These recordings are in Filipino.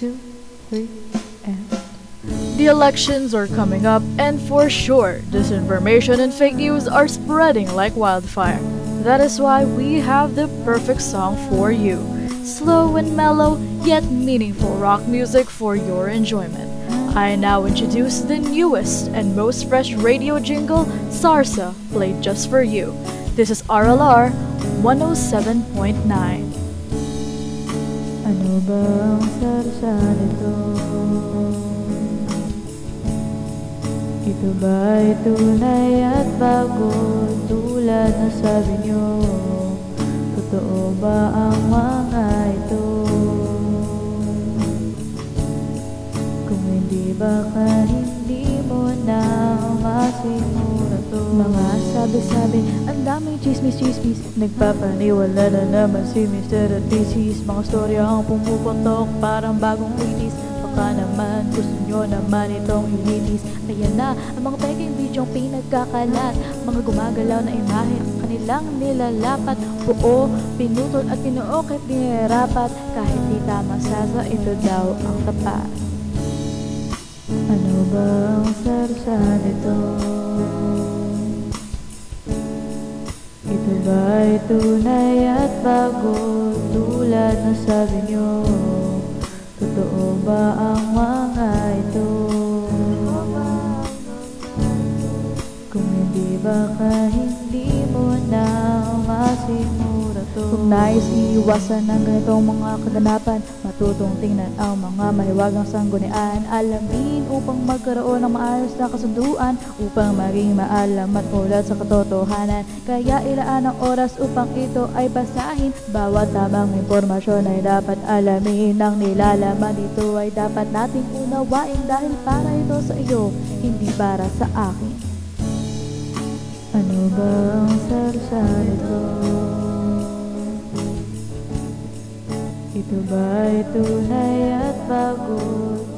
two, three, and. The elections are coming up, and for sure, disinformation and fake news are spreading like wildfire. That is why we have the perfect song for you slow and mellow, yet meaningful rock music for your enjoyment. I now introduce the newest and most fresh radio jingle, Sarsa, played just for you. This is RLR 107.9. Ano ba ang sarsa nito? Ito ba'y tunay at bago tulad na sabi nyo? Totoo ba ang mga ito? Kung hindi baka hindi mo na masimura to Mga sabi-sabi, ang daming chismis-chismis Nagpapaniwala na naman si Mr. at Mrs. Mga storya ang pumuputok parang bagong linis Baka naman gusto nyo naman itong ilinis Ayan na, ang mga peking bidyong pinagkakalat Mga gumagalaw na imahe ang kanilang nilalapat Buo, pinutol at pinuokit nirapat Kahit di tama sasa, ito daw ang tapat ano ba ang sarsa nito? Ba'y tunay at bago tulad na sabi nyo? Totoo ba ang mga ito? Kung hindi baka hindi mo na Kung nais iiwasan ng ganitong mga kaganapan. Matutong tingnan ang mga mahiwagang sanggunian. Alamin upang magkaroon ng maayos na kasunduan Upang maging maalam at ulat sa katotohanan. Kaya ilaan ang oras upang ito ay basahin. Bawat tamang impormasyon ay dapat alamin. Ang nilalaman dito ay dapat nating unawain Dahil para ito sa iyo, hindi para sa akin. Ano ba ang sarsa nito? Ito ba'y tunay at bago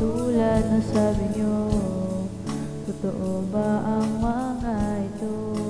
tulad na sabi nyo? Totoo ba ang mga ito?